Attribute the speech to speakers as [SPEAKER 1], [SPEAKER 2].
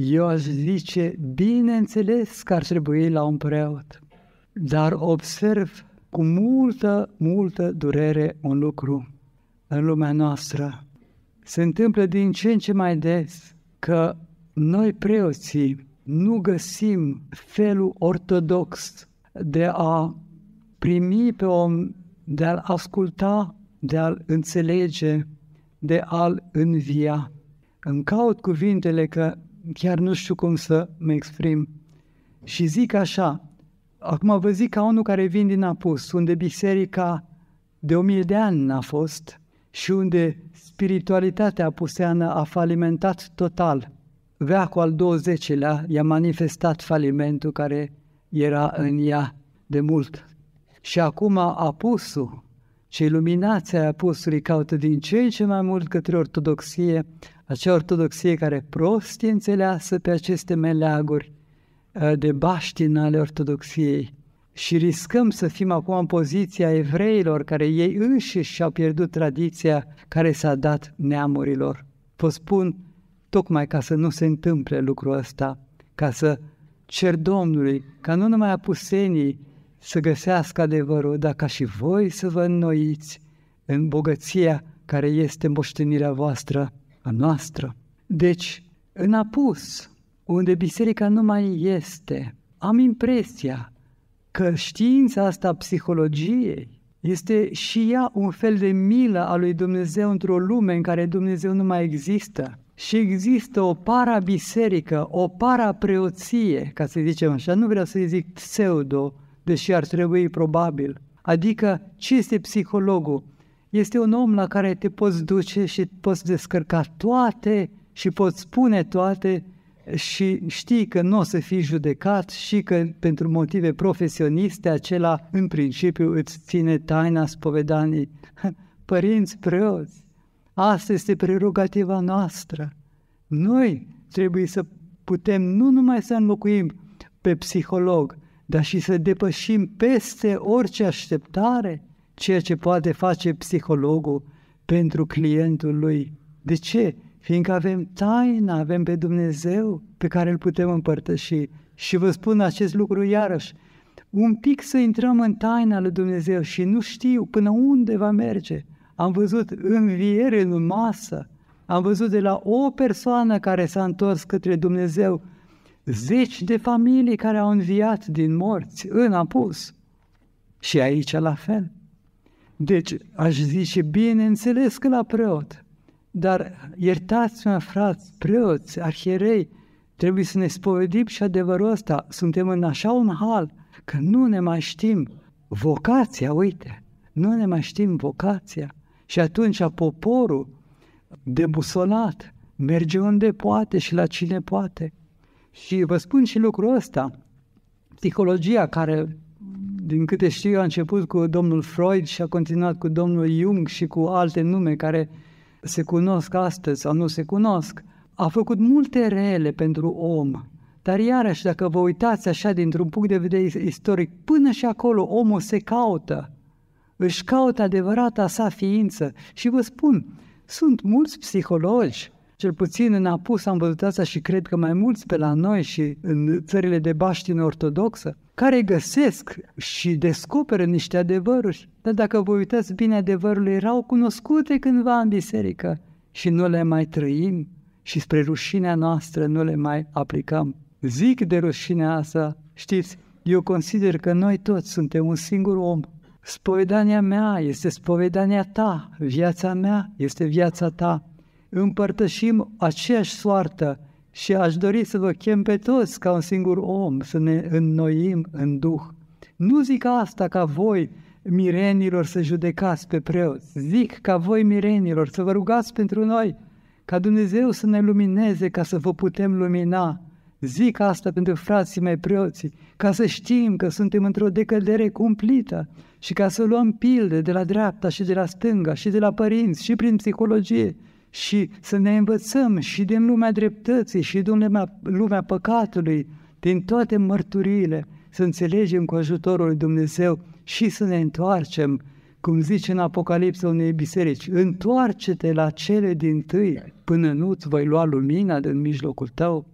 [SPEAKER 1] Eu aș zice, bineînțeles că ar trebui la un preot, dar observ cu multă, multă durere un lucru în lumea noastră. Se întâmplă din ce în ce mai des că noi preoții nu găsim felul ortodox de a primi pe om, de a-l asculta, de a-l înțelege, de a-l învia. Îmi caut cuvintele că chiar nu știu cum să mă exprim. Și zic așa, acum vă zic ca unul care vin din Apus, unde biserica de o mie de ani n-a fost și unde spiritualitatea apuseană a falimentat total. Veacul al 20-lea i-a manifestat falimentul care era în ea de mult. Și acum apusul, ce iluminația apusului caută din ce în ce mai mult către ortodoxie, acea ortodoxie care prost e înțeleasă pe aceste meleaguri ă, de baștină ale ortodoxiei. Și riscăm să fim acum în poziția evreilor care ei înșiși și-au pierdut tradiția care s-a dat neamurilor. Vă spun tocmai ca să nu se întâmple lucrul ăsta, ca să cer Domnului, ca nu numai apusenii să găsească adevărul, dar ca și voi să vă înnoiți în bogăția care este moștenirea voastră, a noastră. Deci, în apus, unde biserica nu mai este, am impresia că știința asta a psihologiei este și ea un fel de milă a lui Dumnezeu într-o lume în care Dumnezeu nu mai există. Și există o para-biserică, o para-preoție, ca să zicem așa, nu vreau să zic pseudo, deși ar trebui probabil. Adică, ce este psihologul? Este un om la care te poți duce și poți descărca toate și poți spune toate și știi că nu o să fii judecat și că pentru motive profesioniste acela în principiu îți ține taina spovedanii. Părinți preoți, asta este prerogativa noastră. Noi trebuie să putem nu numai să înlocuim pe psiholog, dar și să depășim peste orice așteptare ceea ce poate face psihologul pentru clientul lui. De ce? Fiindcă avem taina, avem pe Dumnezeu pe care îl putem împărtăși. Și vă spun acest lucru iarăși, un pic să intrăm în taina lui Dumnezeu și nu știu până unde va merge. Am văzut înviere în masă, am văzut de la o persoană care s-a întors către Dumnezeu zeci de familii care au înviat din morți în apus. Și aici la fel. Deci aș zice, bineînțeles că la preot, dar iertați-mă, frați, preoți, arhierei, trebuie să ne spovedim și adevărul ăsta. Suntem în așa un hal că nu ne mai știm vocația, uite, nu ne mai știm vocația. Și atunci poporul debusolat merge unde poate și la cine poate. Și vă spun și lucrul ăsta, psihologia care, din câte știu, a început cu domnul Freud și a continuat cu domnul Jung și cu alte nume care se cunosc astăzi sau nu se cunosc, a făcut multe rele pentru om. Dar iarăși, dacă vă uitați așa dintr-un punct de vedere istoric, până și acolo omul se caută, își caută adevărata sa ființă. Și vă spun, sunt mulți psihologi cel puțin în Apus am văzut asta și cred că mai mulți pe la noi și în țările de baștină ortodoxă, care găsesc și descoperă niște adevăruri. Dar dacă vă uitați bine, adevărurile erau cunoscute cândva în biserică și nu le mai trăim și spre rușinea noastră nu le mai aplicăm. Zic de rușinea asta, știți, eu consider că noi toți suntem un singur om. Spovedania mea este spovedania ta, viața mea este viața ta împărtășim aceeași soartă și aș dori să vă chem pe toți ca un singur om să ne înnoim în Duh. Nu zic asta ca voi, mirenilor, să judecați pe preoți. Zic ca voi, mirenilor, să vă rugați pentru noi, ca Dumnezeu să ne lumineze ca să vă putem lumina. Zic asta pentru frații mei preoții, ca să știm că suntem într-o decădere cumplită și ca să luăm pilde de la dreapta și de la stânga și de la părinți și prin psihologie și să ne învățăm și din lumea dreptății și din lumea, lumea păcatului, din toate mărturiile, să înțelegem cu ajutorul lui Dumnezeu și să ne întoarcem, cum zice în Apocalipsa unei biserici, întoarce-te la cele din tâi, până nu-ți voi lua lumina din mijlocul tău.